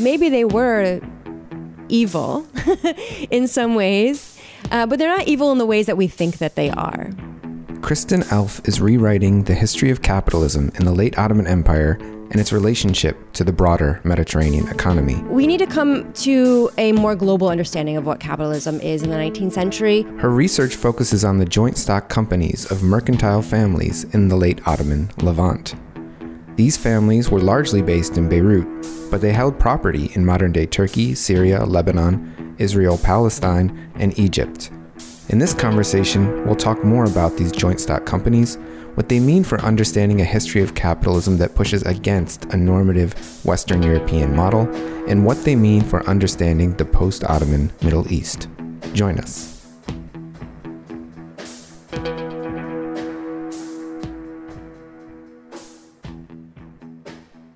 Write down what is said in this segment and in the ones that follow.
maybe they were evil in some ways, uh, but they're not evil in the ways that we think that they are. Kristen Alff is rewriting the history of capitalism in the late Ottoman Empire and its relationship to the broader Mediterranean economy. We need to come to a more global understanding of what capitalism is in the 19th century. Her research focuses on the joint stock companies of mercantile families in the late Ottoman Levant. These families were largely based in Beirut, but they held property in modern day Turkey, Syria, Lebanon, Israel, Palestine, and Egypt. In this conversation, we'll talk more about these joint stock companies, what they mean for understanding a history of capitalism that pushes against a normative Western European model, and what they mean for understanding the post Ottoman Middle East. Join us.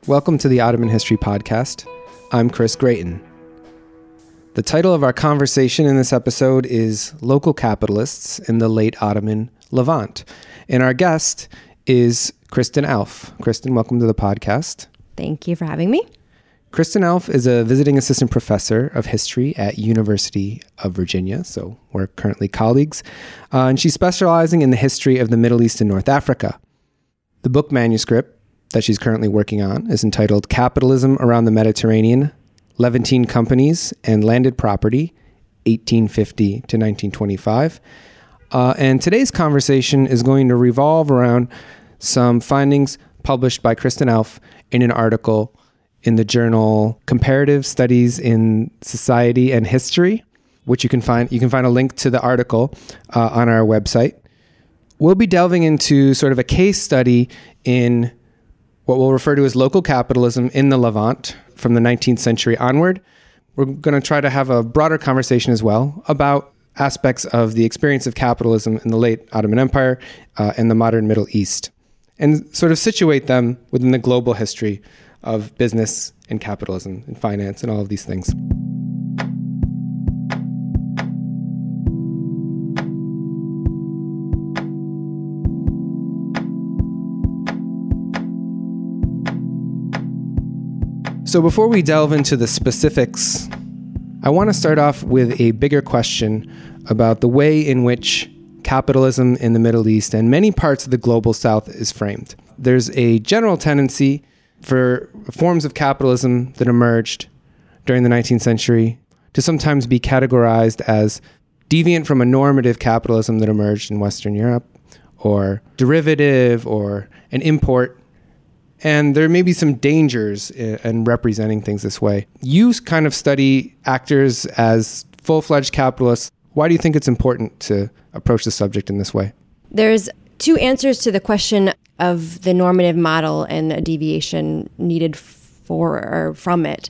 Welcome to the Ottoman History Podcast. I'm Chris Gratien. The title of our conversation in this episode is Local Capitalists in the Late Ottoman Levant. And our guest is Kristen Alff. Kristen, welcome to the podcast. Thank you for having me. Kristen Alff is a visiting assistant professor of history at University of Virginia, so we're currently colleagues, uh, and she's specializing in the history of the Middle East and North Africa. The book manuscript that she's currently working on is entitled Capitalism Around the Mediterranean Levantine Companies and Landed Property, 1850 to 1925. Uh, and today's conversation is going to revolve around some findings published by Kristen Alff in an article in the journal Comparative Studies in Society and History, which you can find. You can find a link to the article uh, on our website. We'll be delving into sort of a case study in what we'll refer to as local capitalism in the Levant from the 19th century onward. We're going to try to have a broader conversation as well about aspects of the experience of capitalism in the late Ottoman Empire uh, and the modern Middle East, and sort of situate them within the global history of business and capitalism and finance and all of these things. So, before we delve into the specifics, I want to start off with a bigger question about the way in which capitalism in the Middle East and many parts of the global south is framed. There's a general tendency for forms of capitalism that emerged during the 19th century to sometimes be categorized as deviant from a normative capitalism that emerged in Western Europe, or derivative, or an import and there may be some dangers uh, in, representing things this way. You kind of study actors as full fledged capitalists. Why do you think it's important to approach the subject in this way? There's two answers to the question of the normative model and a deviation needed for or from it.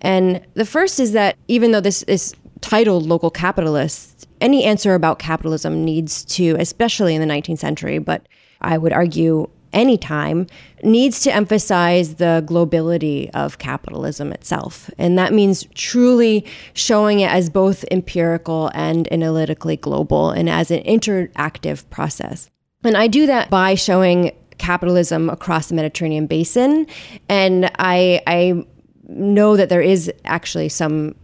And the first is that even though this is titled local capitalists, any answer about capitalism needs to, especially in the 19th century, but I would argue anytime needs to emphasize the globalité of capitalism itself. And that means truly showing it as both empirical and analytically global and as an interactive process. And I do that by showing capitalism across the Mediterranean basin. And I, I know that there is actually some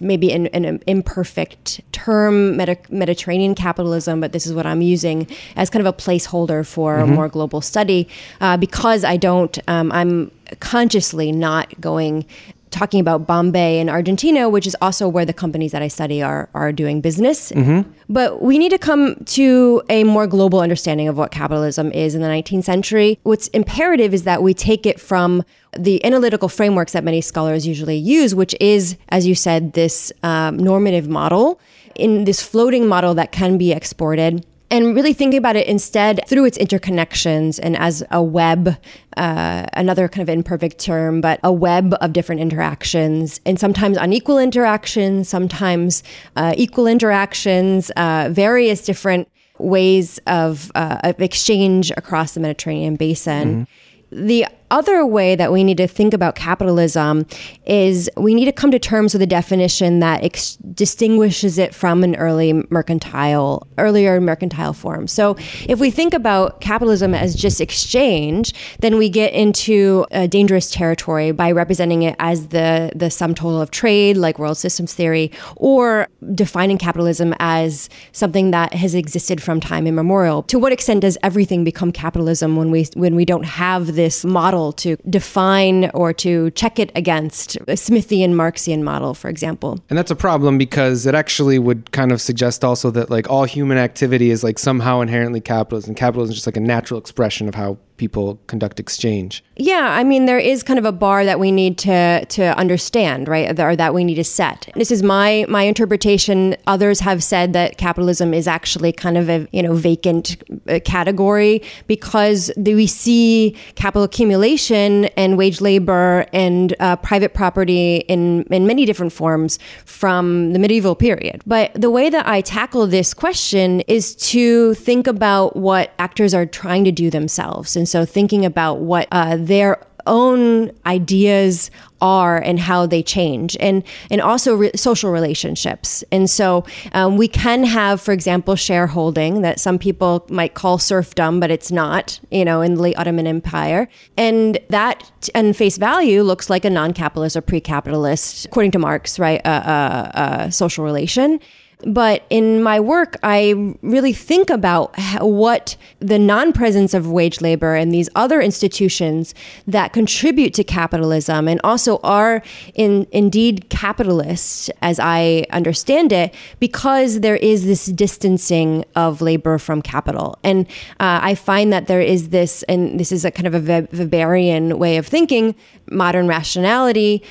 maybe an, an imperfect term Medi- mediterranean capitalism but this is what i'm using as kind of a placeholder for mm-hmm. a more global study uh, because i don't um, i'm consciously not going talking about Bombay and Argentina, which is also where the companies that I study are are doing business. Mm-hmm. But we need to come to a more global understanding of what capitalism is in the 19th century. What's imperative is that we take it from the analytical frameworks that many scholars usually use, which is, as you said, this um, normative model in this floating model that can be exported and really thinking about it instead through its interconnections and as a web, uh, another kind of imperfect term, but a web of different interactions, and sometimes unequal interactions, sometimes uh, equal interactions, uh, various different ways of, uh, of, exchange across the Mediterranean basin. Mm-hmm. The other way that we need to think about capitalism is we need to come to terms with a definition that ex- distinguishes it from an early mercantile, earlier mercantile form. So if we think about capitalism as just exchange, then we get into a dangerous territory by representing it as the, the sum total of trade, like world systems theory, or defining capitalism as something that has existed from time immemorial. To what extent does everything become capitalism when we when we don't have this model to define or to check it against a Smithian Marxian model, for example? And that's a problem because it actually would kind of suggest also that like all human activity is like somehow inherently capitalist, and capitalism is just like a natural expression of how people conduct exchange. Yeah, I mean there is kind of a bar that we need to to understand, right? Or that we need to set. This is my my interpretation. Others have said that capitalism is actually kind of a, you know, vacant uh, category because we see capital accumulation and wage labor and uh, private property in in many different forms from the medieval period. But the way that I tackle this question is to think about what actors are trying to do themselves. And so thinking about what uh, their own ideas are and how they change and and also re- social relationships. And so um, we can have for example shareholding that some people might call serfdom but it's not you know in the late ottoman empire. And that and face value looks like a non-capitalist or pre-capitalist according to marx right a, a, a social relation but in my work, I really think about what the non presence of wage labor and these other institutions that contribute to capitalism and also are in, indeed capitalist, as I understand it, because there is this distancing of labor from capital. And uh, I find that there is this, and this is a kind of a Weberian way of thinking, modern rationality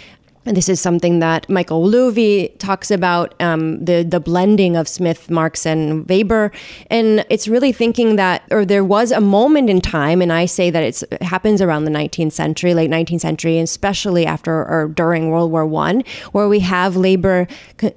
and this is something that Michael Loewy talks about um, the the blending of Smith, Marx, and Weber, and it's really thinking that, or there was a moment in time, and I say that it happens around the 19th century, late 19th century, especially after or during World War One, where we have labor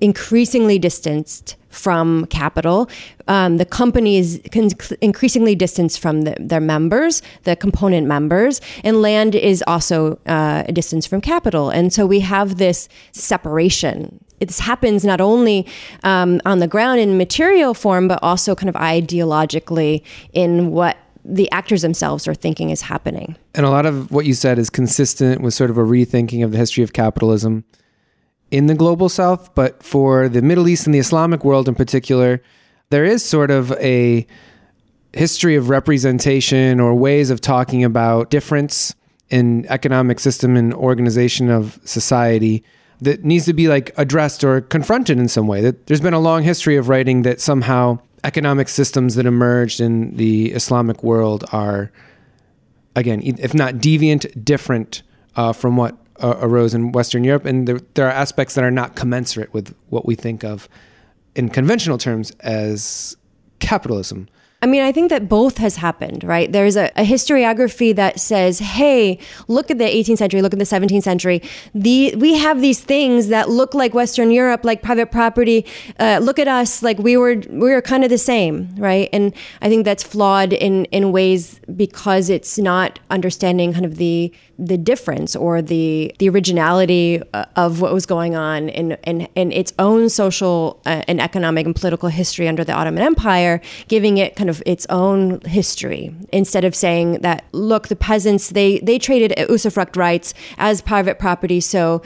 increasingly distanced from capital. Um, the company is con- increasingly distanced from the, their members, the component members, and land is also uh, a distance from capital. And so we have this separation. This happens not only um, on the ground in material form, but also kind of ideologically in what the actors themselves are thinking is happening. And a lot of what you said is consistent with sort of a rethinking of the history of capitalism in the global south, but for the Middle East and the Islamic world in particular, there is sort of a history of representation or ways of talking about difference in economic system and organization of society that needs to be like addressed or confronted in some way. That there's been a long history of writing that somehow economic systems that emerged in the Islamic world are again, if not deviant, different uh, from what uh, arose in Western Europe, and there, there are aspects that are not commensurate with what we think of in conventional terms as capitalism. I mean, I think that both has happened, right? There's a, a, historiography that says, hey, look at the 18th century, look at the 17th century. The, we have these things that look like Western Europe, like private property. Uh, look at us, like we were, we were kind of the same, right? And I think that's flawed in, in ways because it's not understanding kind of the, the difference or the, the originality uh, of what was going on in, in, in its own social uh, and economic and political history under the Ottoman Empire, giving it kind of of its own history. Instead of saying that look the peasants they they traded usufruct rights as private property so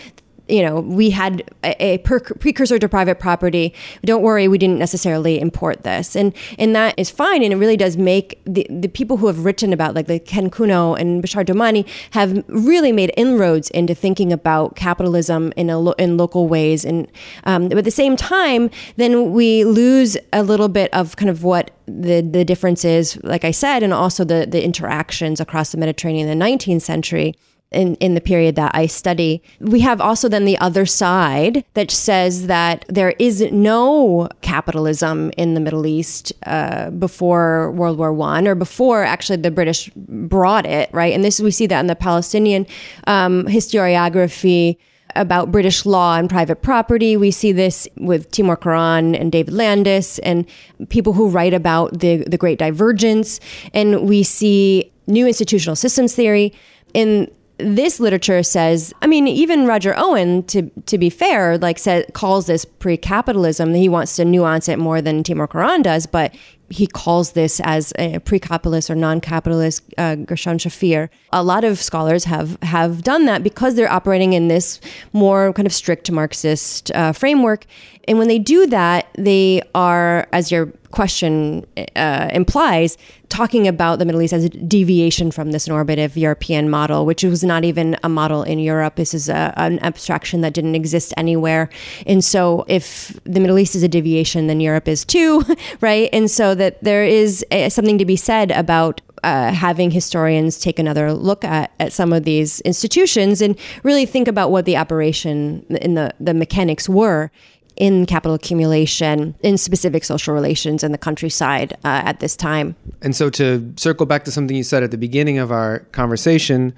you know, we had a, a per- precursor to private property. Don't worry, we didn't necessarily import this, and and that is fine. And it really does make the the people who have written about like the Ken Cuno and Bashar Doumani have really made inroads into thinking about capitalism in a lo- in local ways. And um, but at the same time, then we lose a little bit of kind of what the the difference is, like I said, and also the the interactions across the Mediterranean in the 19th century in, in the period that I study. We have also then the other side that says that there is no capitalism in the Middle East uh, before World War One or before actually the British brought it, right? And this we see that in the Palestinian um, historiography about British law and private property. We see this with Timur Kuran and David Landes and people who write about the, the Great Divergence. And we see new institutional systems theory in this literature says, I mean, even Roger Owen, to to be fair, like said calls this pre-capitalism. He wants to nuance it more than Timur Kuran does, but he calls this as a pre-capitalist or non-capitalist uh, Gershon Shafir. A lot of scholars have have done that because they're operating in this more kind of strict Marxist uh, framework. And when they do that, they are, as your question uh, implies, talking about the Middle East as a deviation from this normative European model, which was not even a model in Europe. This is a, an abstraction that didn't exist anywhere. And so, if the Middle East is a deviation, then Europe is too, right? And so that there is a, something to be said about uh, having historians take another look at, at some of these institutions and really think about what the operation and the, the mechanics were in capital accumulation, in specific social relations in the countryside uh, at this time. And so, to circle back to something you said at the beginning of our conversation,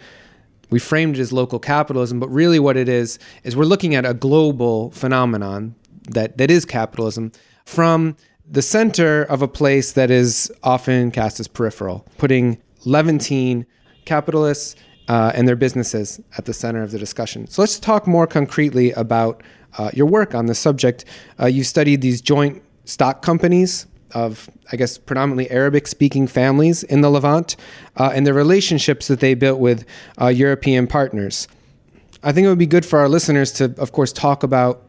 we framed it as local capitalism, but really what it is is we're looking at a global phenomenon that, that is capitalism from the center of a place that is often cast as peripheral, putting Levantine capitalists uh, and their businesses at the center of the discussion. So let's talk more concretely about uh, your work on this subject. Uh, you studied these joint stock companies of, I guess, predominantly Arabic speaking families in the Levant uh, and the relationships that they built with uh, European partners. I think it would be good for our listeners to, of course, talk about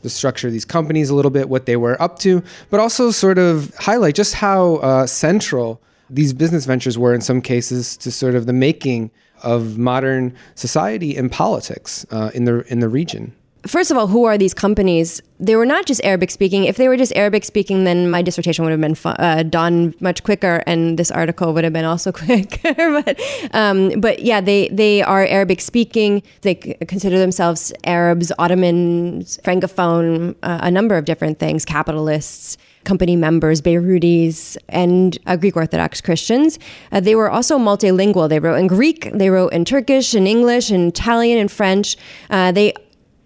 the structure of these companies a little bit, what they were up to, but also sort of highlight just how uh, central these business ventures were in some cases to sort of the making of modern society and politics uh, in the in the region first of all, who are these companies? They were not just Arabic speaking. If they were just Arabic speaking, then my dissertation would have been uh, done much quicker, and this article would have been also quicker. but, um, but yeah, they they are Arabic speaking. They consider themselves Arabs, Ottomans, francophone, uh, a number of different things, capitalists company members, Beirutis, and uh, Greek Orthodox Christians. Uh, they were also multilingual. They wrote in Greek, they wrote in Turkish, in English, in Italian, and French. Uh, they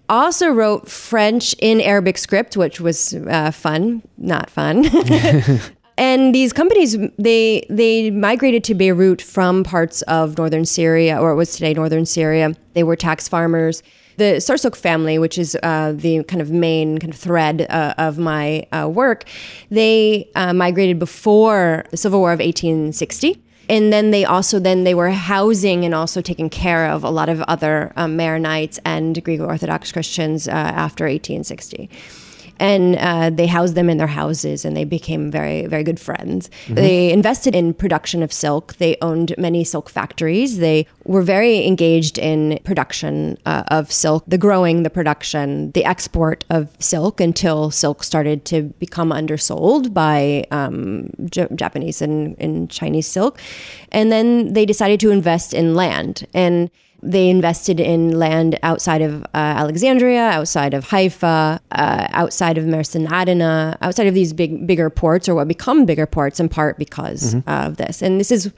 also wrote French in Arabic script, which was uh, fun, not fun. and these companies they they migrated to Beirut from parts of northern Syria, or it was today northern Syria. They were tax farmers. The Sursock family, which is uh, the kind of main kind of thread uh, of my uh, work, they uh, migrated before the Civil War of 1860 and then they also then they were housing and also taking care of a lot of other um, Maronites and Greek Orthodox Christians uh, after 1860 and uh, they housed them in their houses and they became very very good friends. Mm-hmm. they invested in production of silk. They owned many silk factories. They were very engaged in production uh, of silk the growing the production the export of silk until silk started to become undersold by um, J- japanese and, and chinese silk. And then they decided to invest in land. And they invested in land outside of uh, Alexandria, outside of Haifa, uh, outside of Mersin Adana, outside of these big, bigger ports, or what become bigger ports in part because mm-hmm. of this. And this is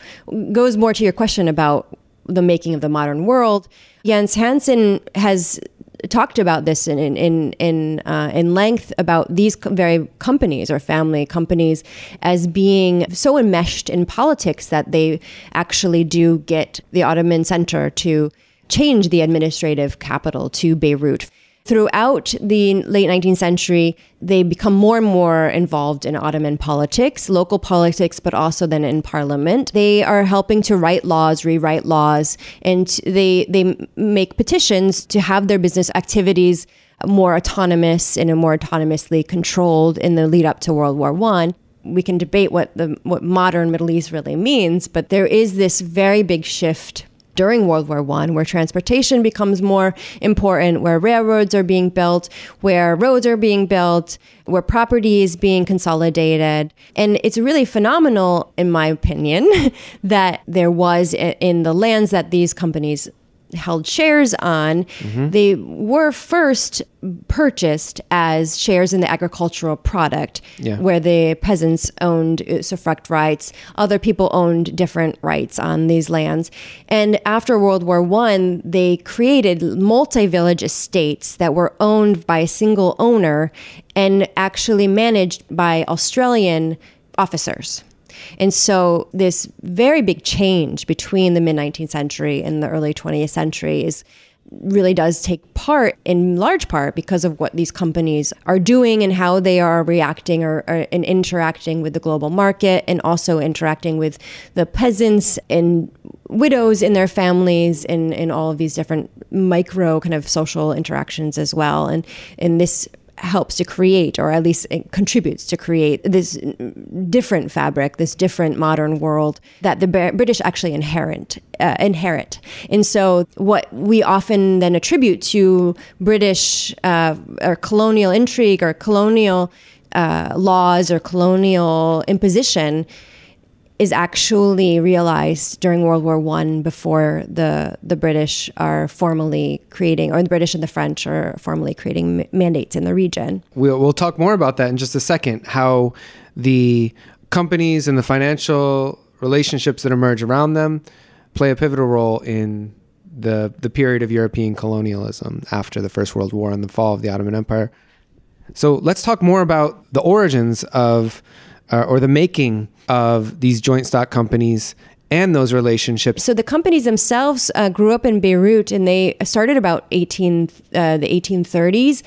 goes more to your question about the making of the modern world. Jens Hanssen has talked about this in in in uh, in length about these very companies or family companies as being so enmeshed in politics that they actually do get the Ottoman center to change the administrative capital to Beirut throughout the late 19th century, they become more and more involved in Ottoman politics, local politics, but also then in parliament. They are helping to write laws, rewrite laws, and they they make petitions to have their business activities more autonomous and more autonomously controlled in the lead up to World War One we can debate what the what modern Middle East really means, but there is this very big shift during World War One, where transportation becomes more important, where railroads are being built, where roads are being built, where property is being consolidated. And it's really phenomenal, in my opinion, that there was in the lands that these companies held shares on, mm-hmm. they were first purchased as shares in the agricultural product, yeah. where the peasants owned usufruct rights, other people owned different rights on these lands. And after World War One, they created multi-village estates that were owned by a single owner and actually managed by Australian officers. And so, this very big change between the mid 19th century and the early 20th century is really does take part in large part because of what these companies are doing and how they are reacting or, or and interacting with the global market and also interacting with the peasants and widows in their families and in all of these different micro kind of social interactions as well. And and this helps to create, or at least contributes to create, this different fabric, this different modern world that the British actually inherent, uh, inherit. And so, what we often then attribute to British uh, or colonial intrigue or colonial uh, laws or colonial imposition is actually realized during World War One before the the British are formally creating, or the British and the French are formally creating mandates in the region. We'll, we'll talk more about that in just a second. How the companies and the financial relationships that emerge around them play a pivotal role in the the period of European colonialism after the First World War and the fall of the Ottoman Empire. So let's talk more about the origins of uh, or the making of these joint stock companies and those relationships. So the companies themselves uh, grew up in Beirut, and they started about 18 uh, the 1830s.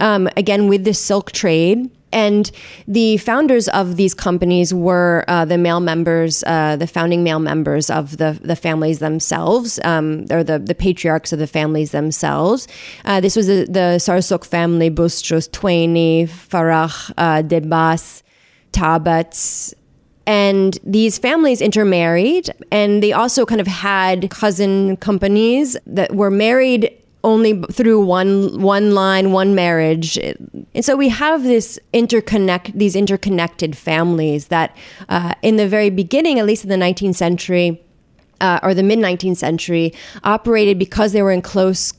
Um, again, with the silk trade. And the founders of these companies were uh, the male members, uh, the founding male members of the, the families themselves, um, or the, the patriarchs of the families themselves. Uh, this was the, the family, Bustros, Twaini, Farah, uh, Debas, Tabats, and these families intermarried and they also kind of had cousin companies that were married only through one one line one marriage. And so we have this interconnect these interconnected families that uh, in the very beginning at least in the 19th century uh, or the mid 19th century operated because they were in close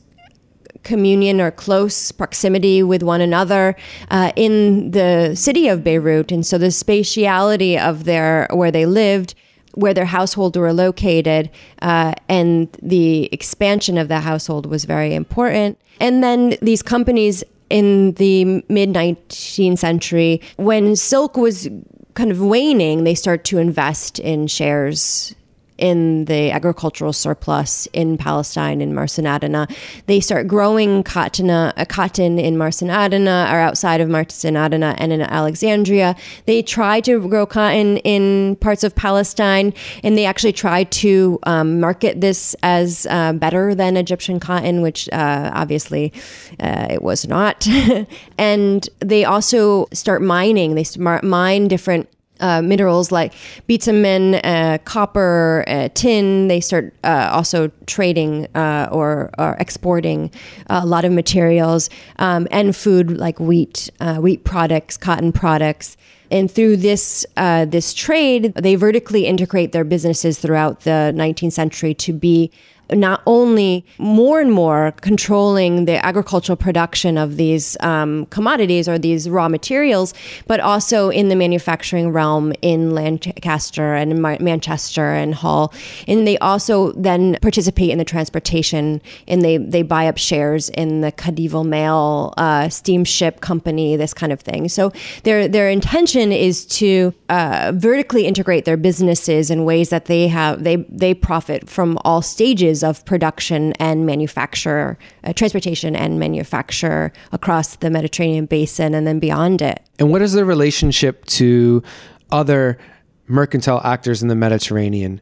communion or close proximity with one another uh, in the city of Beirut. And so the spatiality of their where they lived, where their household were located, uh, and the expansion of the household was very important. And then these companies in the mid 19th century, when silk was kind of waning, they start to invest in shares in the agricultural surplus in Palestine in Mersin Adana. They start growing cotton, uh, cotton in Mersin Adana or outside of Mersin Adana and in Alexandria. They try to grow cotton in parts of Palestine, and they actually try to um, market this as uh, better than Egyptian cotton, which uh, obviously uh, it was not. and they also start mining. They mine different uh, minerals like bitumen, uh, copper, uh, tin. They start uh, also trading uh, or, or, exporting a lot of materials um, and food like wheat, uh, wheat products, cotton products. And through this this trade, they vertically integrate their businesses throughout the 19th century to be not only more and more controlling the agricultural production of these um, commodities or these raw materials, but also in the manufacturing realm in Lancaster and Manchester and Hull. And they also then participate in the transportation and they, they buy up shares in the Khedive Mail uh, steamship company, this kind of thing. So their, their intention is to uh, vertically integrate their businesses in ways that they have, they, they profit from all stages of production and manufacture, uh, transportation and manufacture across the Mediterranean basin and then beyond it. And what is the relationship to other mercantile actors in the Mediterranean?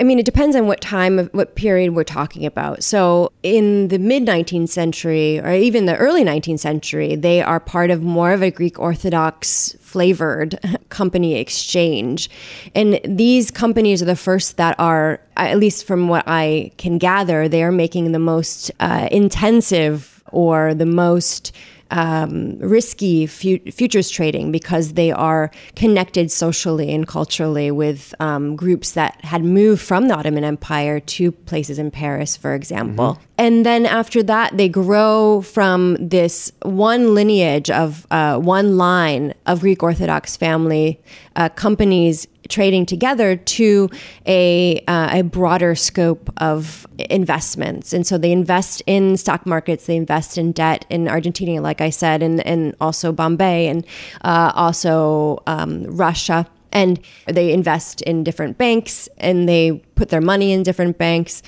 I mean, it depends on what time of what period we're talking about. So, in the mid 19th century, or even the early 19th century, they are part of more of a Greek Orthodox flavored company exchange. And these companies are the first that are, at least from what I can gather, they are making the most uh, intensive or the most um, risky fu- futures trading because they are connected socially and culturally with um, groups that had moved from the Ottoman Empire to places in Paris, for example. Mm-hmm. And then after that, they grow from this one lineage of uh, one line of Greek Orthodox family uh, companies trading together to a, uh, a broader scope of investments. And so they invest in stock markets, they invest in debt in Argentina, like I said, and, and also Bombay and uh, also um, Russia And they invest in different banks and they put their money in different banks.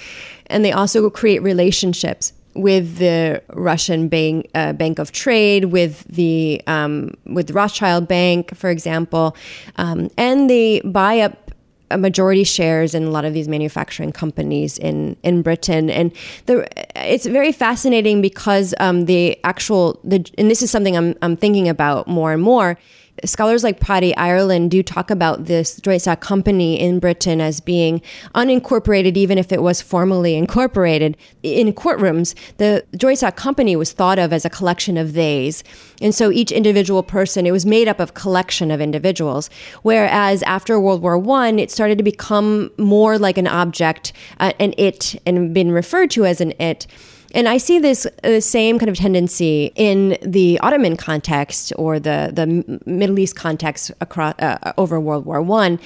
And they also create relationships with the Russian bank, uh, Bank of Trade, with the um, with Rothschild Bank, for example, um, and they buy up a majority shares in a lot of these manufacturing companies in in Britain, and the it's very fascinating because um, the actual the and this is something I'm I'm thinking about more and more scholars like Paddy Ireland do talk about this joint stock company in Britain as being unincorporated, even if it was formally incorporated. In courtrooms, the joint stock company was thought of as a collection of theys. And so each individual person, it was made up of collection of individuals. Whereas after World War One, it started to become more like an object, uh, an it, and been referred to as an it. And I see this uh, same kind of tendency in the Ottoman context or the, the Middle East context across uh, over World War One,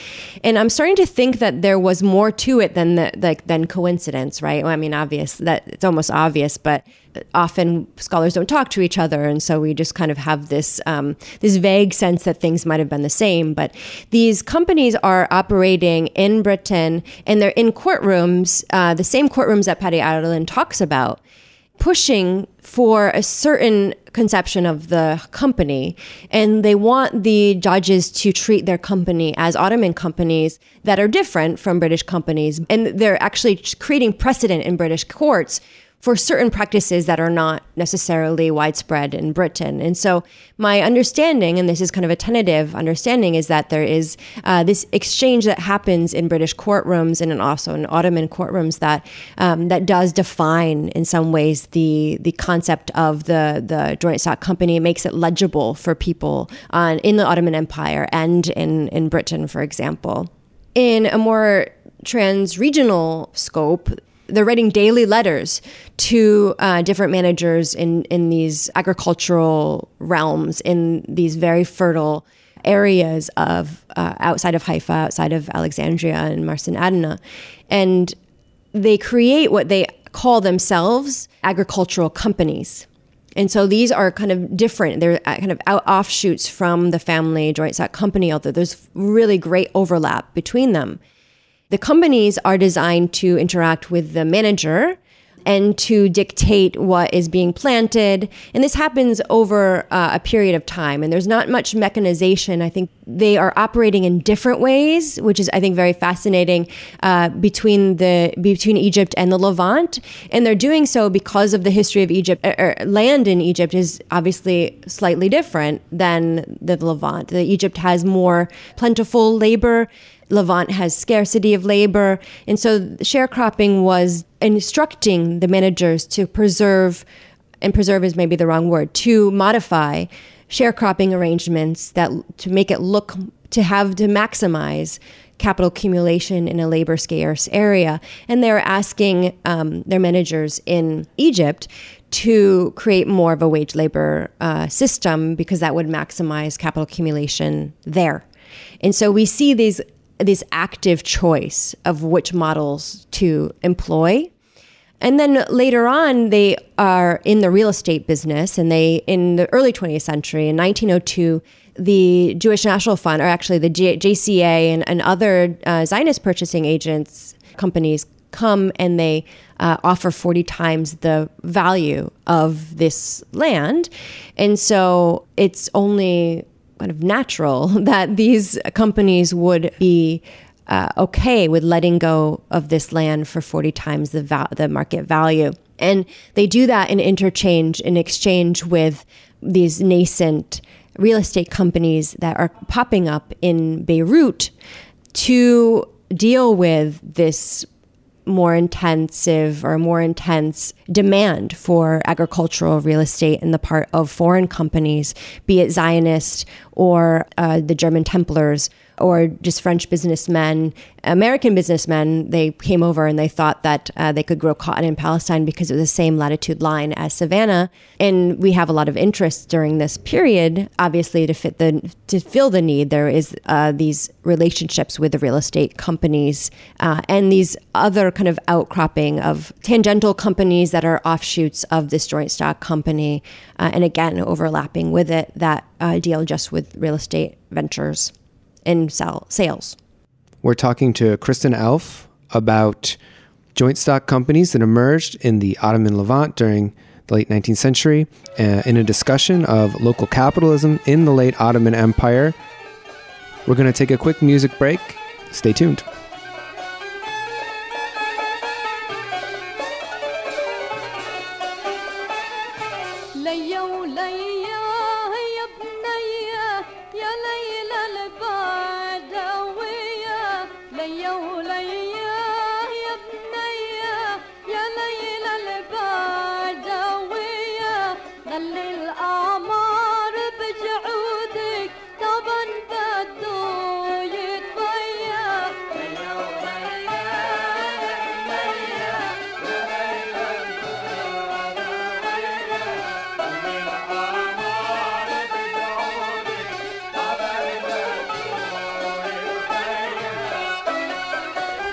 and I'm starting to think that there was more to it than the, like than coincidence, right? Well, I mean, obvious that it's almost obvious, but often scholars don't talk to each other, and so we just kind of have this um, this vague sense that things might have been the same. But these companies are operating in Britain, and they're in courtrooms, uh, the same courtrooms that Paddy Ireland talks about pushing for a certain conception of the company and they want the judges to treat their company as Ottoman companies that are different from British companies and they're actually creating precedent in British courts for certain practices that are not necessarily widespread in Britain. And so, my understanding, and this is kind of a tentative understanding, is that there is uh, this exchange that happens in British courtrooms and also in Ottoman courtrooms that um, that does define, in some ways, the the concept of the the joint stock company. It makes it legible for people on, in the Ottoman Empire and in in Britain, for example. In a more trans-regional scope, they're writing daily letters to uh, different managers in in these agricultural realms in these very fertile areas of uh, outside of Haifa, outside of Alexandria and Mersin Adana, and they create what they call themselves agricultural companies. And so these are kind of different. They're uh, kind of out, offshoots from the family joint stock company, although there's really great overlap between them. The companies are designed to interact with the manager and to dictate what is being planted. And this happens over uh, a period of time. And there's not much mechanization. I think they are operating in different ways, which is, I think, very fascinating uh, between the between Egypt and the Levant. And they're doing so because of the history of Egypt. Er, land in Egypt is obviously slightly different than the Levant. The Egypt has more plentiful labor Levant has scarcity of labor. And so sharecropping was instructing the managers to preserve, and preserve is maybe the wrong word, to modify sharecropping arrangements that to make it look to have to maximize capital accumulation in a labor scarce area. And they're asking um, their managers in Egypt to create more of a wage labor uh, system because that would maximize capital accumulation there. And so we see these this active choice of which models to employ. And then later on, they are in the real estate business, and they, in the early 20th century, in 1902, the Jewish National Fund, or actually the JCA and, and other uh, Zionist purchasing agents companies come and they uh, offer 40 times the value of this land. And so it's only kind of natural that these companies would be uh, okay with letting go of this land for 40 times the, the market value. And they do that in interchange, in exchange with these nascent real estate companies that are popping up in Beirut to deal with this more intensive or more intense demand for agricultural real estate in the part of foreign companies, be it Zionist or uh, the German Templars or just French businessmen, American businessmen, they came over and they thought that uh, they could grow cotton in Palestine because it was the same latitude line as Savannah. And we have a lot of interest during this period, obviously, to fit the to fill the need. There is uh, these relationships with the real estate companies uh, and these other kind of outcropping of tangential companies that are offshoots of this joint stock company, uh, and again overlapping with it that uh, deal just with real estate ventures. In sales. We're talking to Kristen Alff about joint stock companies that emerged in the Ottoman Levant during the late 19th century uh, in a discussion of local capitalism in the late Ottoman Empire. We're going to take a quick music break. Stay tuned.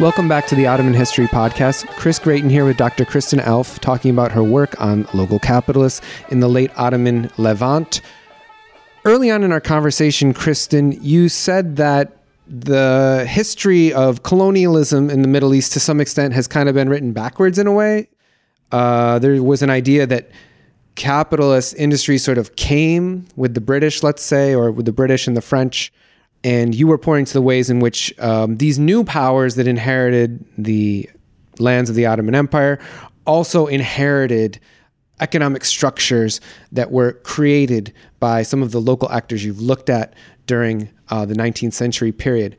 Welcome back to the Ottoman History Podcast. Chris Gratien here with Dr. Kristen Alff talking about her work on local capitalists in the late Ottoman Levant. Early on in our conversation, Kristen, you said that the history of colonialism in the Middle East to some extent has kind of been written backwards in a way. Uh, there was an idea that capitalist industry sort of came with the British, let's say, or with the British and the French and you were pointing to the ways in which um, these new powers that inherited the lands of the Ottoman Empire also inherited economic structures that were created by some of the local actors you've looked at during uh, the 19th century period.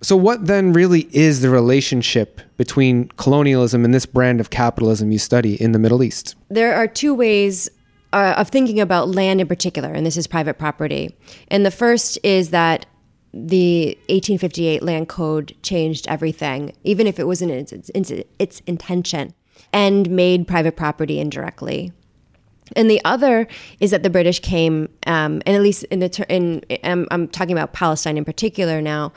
So, what then really is the relationship between colonialism and this brand of capitalism you study in the Middle East? There are two ways uh, of thinking about land in particular, and this is private property. And the first is that the 1858 land code changed everything, even if it wasn't its, its, its intention, and made private property indirectly. And the other is that the British came, um, and at least in the in, I'm, I'm talking about Palestine in particular now.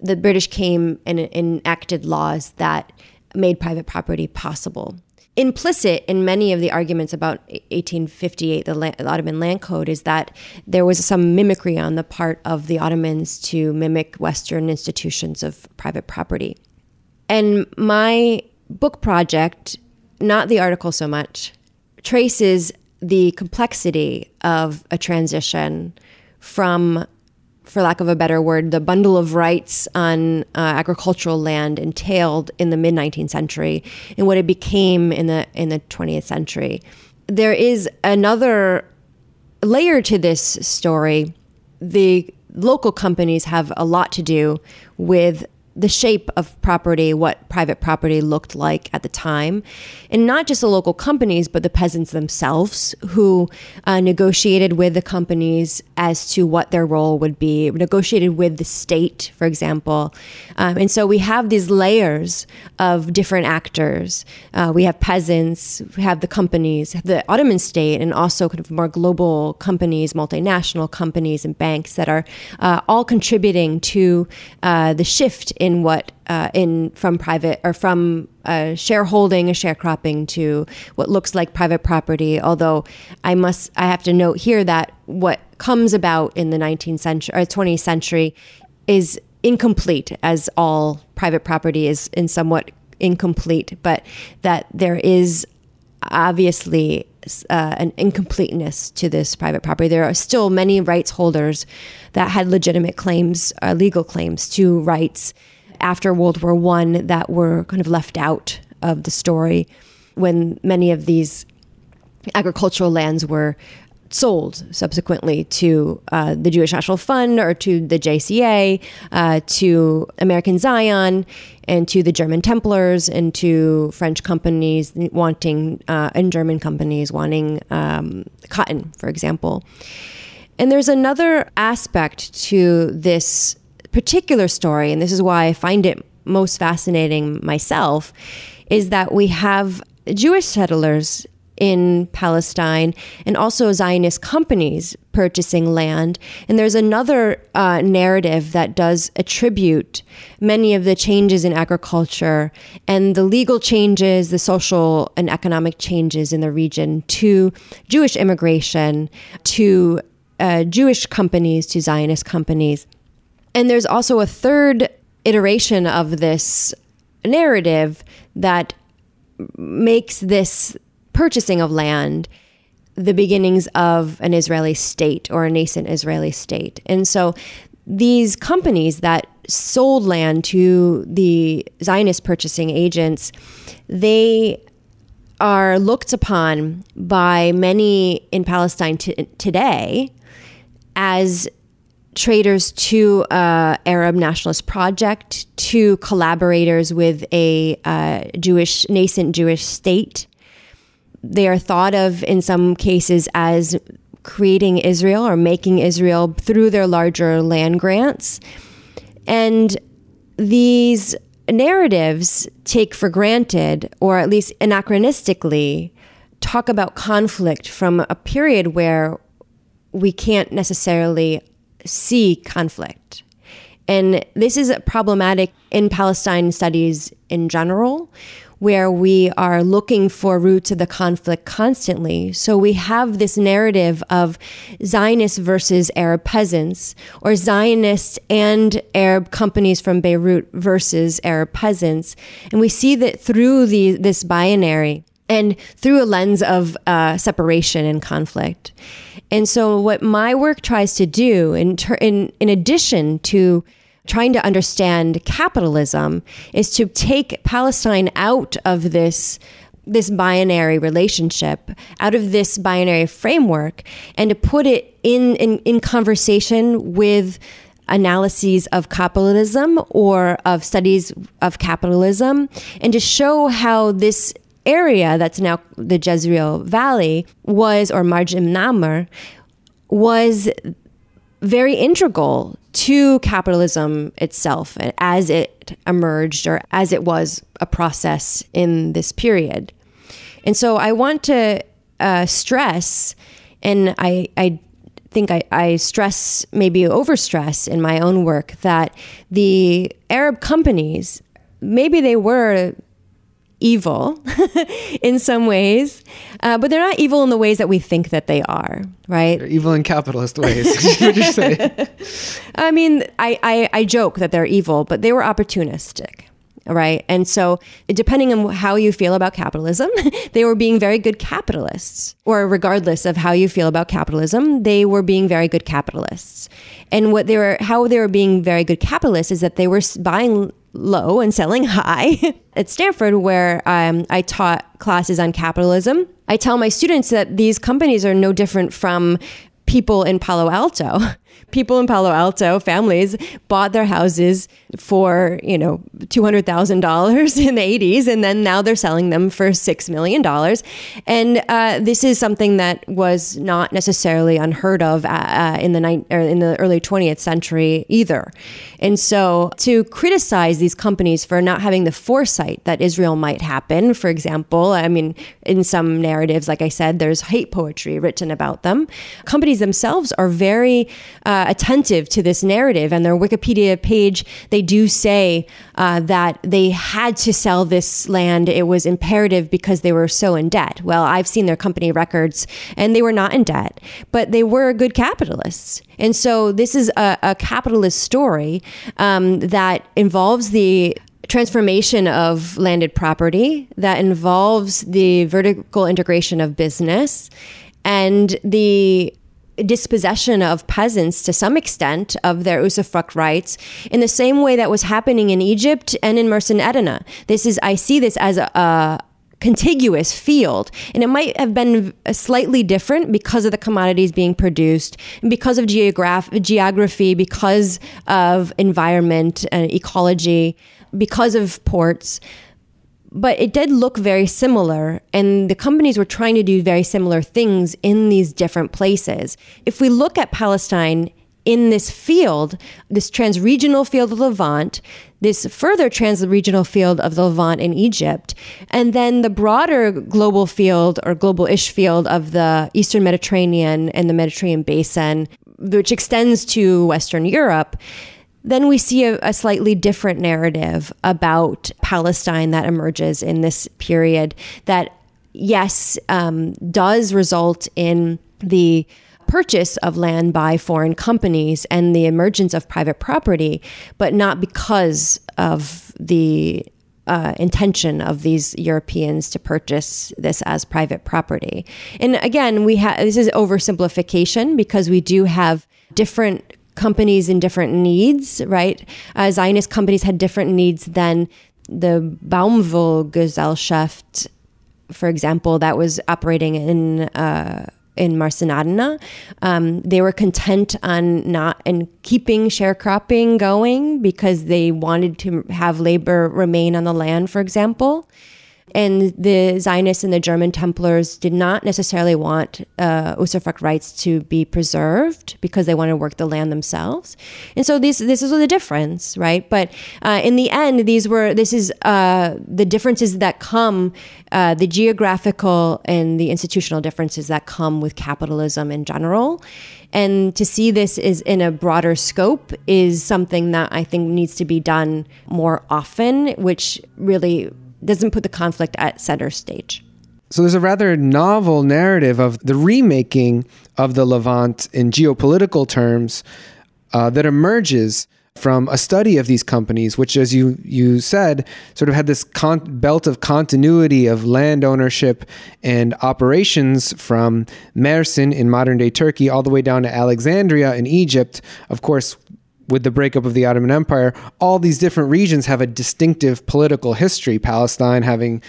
The British came and enacted laws that made private property possible implicit in many of the arguments about 1858, the, Ottoman land code, is that there was some mimicry on the part of the Ottomans to mimic Western institutions of private property. And my book project, not the article so much, traces the complexity of a transition from for lack of a better word, the bundle of rights on uh, agricultural land entailed in the mid 19th century and what it became in the in the 20th century. There is another layer to this story. The local companies have a lot to do with the shape of property, what private property looked like at the time. And not just the local companies, but the peasants themselves who uh, negotiated with the companies as to what their role would be, negotiated with the state, for example. Um, and so we have these layers of different actors. Uh, we have peasants, we have the companies, the Ottoman state, and also kind of more global companies, multinational companies, and banks that are uh, all contributing to uh, the shift in what uh, in from private or from shareholding, a sharecropping to what looks like private property. Although I must, I have to note here that what comes about in the 19th century or 20th century is incomplete, as all private property is in somewhat incomplete, but that there is obviously uh, an incompleteness to this private property. There are still many rights holders that had legitimate claims, uh, legal claims to rights after World War One that were kind of left out of the story when many of these agricultural lands were sold subsequently to uh, the Jewish National Fund or to the JCA, uh, to American Zion, and to the German Templars, and to French companies wanting, uh, and German companies wanting um, cotton, for example. And there's another aspect to this particular story, and this is why I find it most fascinating myself, is that we have Jewish settlers in Palestine and also Zionist companies purchasing land. And there's another uh, narrative that does attribute many of the changes in agriculture and the legal changes, the social and economic changes in the region to Jewish immigration, to uh, Jewish companies, to Zionist companies. And there's also a third iteration of this narrative that makes this purchasing of land the beginnings of an Israeli state or a nascent Israeli state. And so these companies that sold land to the Zionist purchasing agents, they are looked upon by many in Palestine t- today as traders to uh, Arab nationalist project, to collaborators with a uh, Jewish nascent Jewish state. They are thought of in some cases as creating Israel or making Israel through their larger land grants. And these narratives take for granted, or at least anachronistically, talk about conflict from a period where we can't necessarily see conflict. And this is problematic in Palestine studies in general, where we are looking for roots of the conflict constantly. So we have this narrative of Zionists versus Arab peasants, or Zionists and Arab companies from Beirut versus Arab peasants. And we see that through the, this binary and through a lens of uh, separation and conflict. And so, what my work tries to do, in, ter- in, in addition to trying to understand capitalism, is to take Palestine out of this this binary relationship out of this binary framework and to put it in, in, in conversation with analyses of capitalism or of studies of capitalism and to show how this area that's now the Jezreel Valley was, or Marj Ibn Amir, was very integral to capitalism itself as it emerged or as it was a process in this period. And so I want to uh, stress, and I, I think I, I stress, maybe overstress in my own work, that the Arab companies, maybe they were evil in some ways, uh, but they're not evil in the ways that we think that they are, right? They're evil in capitalist ways. would you say? I mean, I, I, I joke that they're evil, but they were opportunistic. Right. And so, depending on how you feel about capitalism, they were being very good capitalists. Or, regardless of how you feel about capitalism, they were being very good capitalists. And what they were, how they were being very good capitalists is that they were buying low and selling high. At Stanford, where um, I taught classes on capitalism, I tell my students that these companies are no different from people in Palo Alto. People in Palo Alto, families, bought their houses for, you know, $200,000 in the 80s, and then now they're selling them for $6 million. And uh, this is something that was not necessarily unheard of uh, uh in, the ni- in the early 20th century either. And so to criticize these companies for not having the foresight that Israel might happen, for example, I mean, in some narratives, like I said, there's hate poetry written about them. Companies themselves are very uh, attentive to this narrative. And their Wikipedia page, they do say uh, that they had to sell this land. It was imperative because they were so in debt. Well, I've seen their company records and they were not in debt, but they were good capitalists. And so this is a, a capitalist story um, that involves the transformation of landed property that involves the vertical integration of business and the dispossession of peasants to some extent of their usufruct rights in the same way that was happening in Egypt and in Mersin Adana. This is I see this as a, a contiguous field and it might have been slightly different because of the commodities being produced because of geograph- geography because of environment and ecology because of ports but it did look very similar and the companies were trying to do very similar things in these different places. If we look at palestine in this field this transregional field of levant this further trans-regional field of the levant in egypt and then the broader global field or global-ish field of the eastern mediterranean and the mediterranean basin which extends to western europe then we see a, a, slightly different narrative about Palestine that emerges in this period that, yes, um, does result in the purchase of land by foreign companies and the emergence of private property, but not because of the uh, intention of these Europeans to purchase this as private property. And again, we have this is oversimplification because we do have different companies and different needs, right? Uh, Zionist companies had different needs than the Baumwollgesellschaft, for example, that was operating in uh, in Mersin Adana. Um, they were content on not and keeping sharecropping going because they wanted to have labor remain on the land, for example. And the Zionists and the German Templars did not necessarily want uh, Usufruct rights to be preserved because they wanted to work the land themselves. And so this this is the difference, right? But uh, in the end, these were this is uh, the differences that come, uh, the geographical and the institutional differences that come with capitalism in general. And to see this is in a broader scope is something that I think needs to be done more often, which really doesn't put the conflict at center stage. So there's a rather novel narrative of the remaking of the Levant in geopolitical terms uh, that emerges from a study of these companies, which, as you you said, sort of had this con- belt of continuity of land ownership and operations from Mersin in modern day Turkey all the way down to Alexandria in Egypt. Of course, with the breakup of the Ottoman Empire, all these different regions have a distinctive political history. Palestine having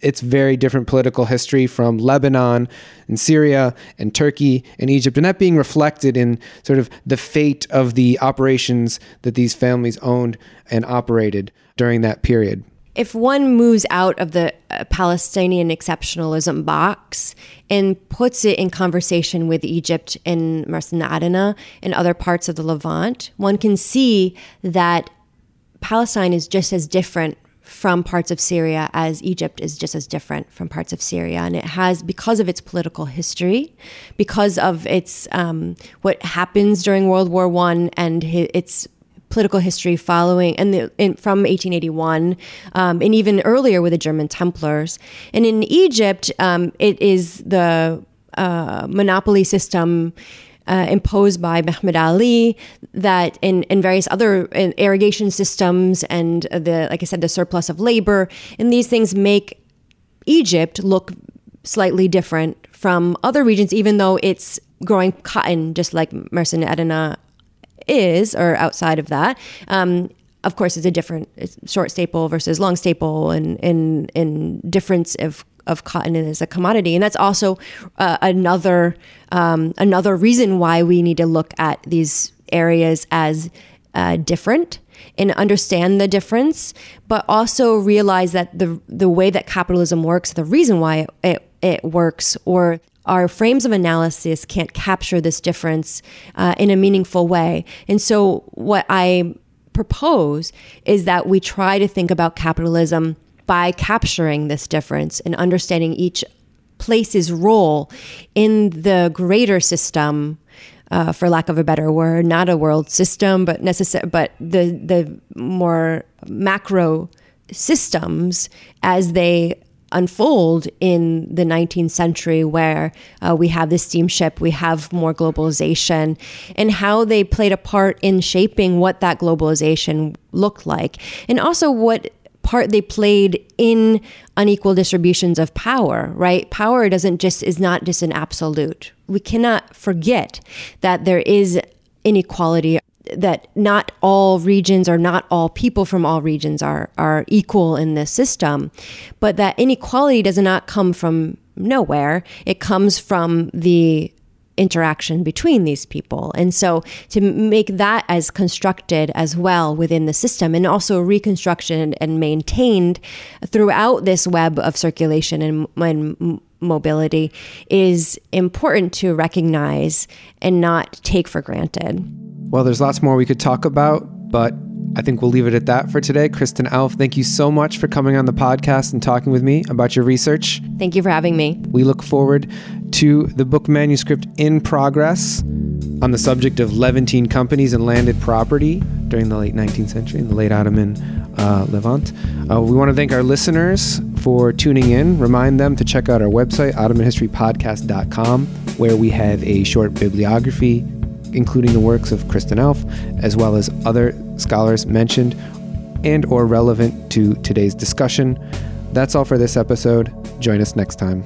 its very different political history from Lebanon and Syria and Turkey and Egypt, and that being reflected in sort of the fate of the operations that these families owned and operated during that period if one moves out of the uh, Palestinian exceptionalism box and puts it in conversation with Egypt and Mersin and other parts of the Levant, one can see that Palestine is just as different from parts of Syria as Egypt is just as different from parts of Syria. And it has, because of its political history, because of its um, what happens during World War One and its political history following and the, in, from 1881 um, and even earlier with the German Templars. And in Egypt, um, it is the uh, monopoly system. Uh, imposed by Muhammad Ali, that in, various other irrigation systems and the, like I said, the surplus of labor, and these things make Egypt look slightly different from other regions, even though it's growing cotton, just like Mersin Adana is, or outside of that. Um, of course, it's a different short staple versus long staple, and in in difference of of cotton as a commodity, and that's also uh, another um, another reason why we need to look at these areas as uh, different and understand the difference, but also realize that the the way that capitalism works, the reason why it, it works, or our frames of analysis can't capture this difference uh, in a meaningful way. And so, what I propose is that we try to think about capitalism by capturing this difference and understanding each place's role in the greater system. Uh, for lack of a better word, not a world system, but necessary, but the the more macro systems as they unfold in the 19th century where uh, we have the steamship, we have more globalization, and how they played a part in shaping what that globalization looked like. And also what part they played in unequal distributions of power, right? Power doesn't just is not just an absolute. We cannot forget that there is inequality that not all regions or not all people from all regions are are equal in this system, but that inequality does not come from nowhere. It comes from the interaction between these people. And so to make that as constructed as well within the system and also reconstruction and maintained throughout this web of circulation and, and mobility is important to recognize and not take for granted. Well, there's lots more we could talk about, but I think we'll leave it at that for today. Kristen Alff, thank you so much for coming on the podcast and talking with me about your research. Thank you for having me. We look forward to the book manuscript in progress on the subject of Levantine companies and landed property during the late 19th century in the late Ottoman uh, Levant. Uh, we want to thank our listeners for tuning in. Remind them to check out our website, OttomanHistoryPodcast.com where we have a short bibliography, including the works of Kristen Alff, as well as other scholars mentioned and or relevant to today's discussion. That's all for this episode. Join us next time.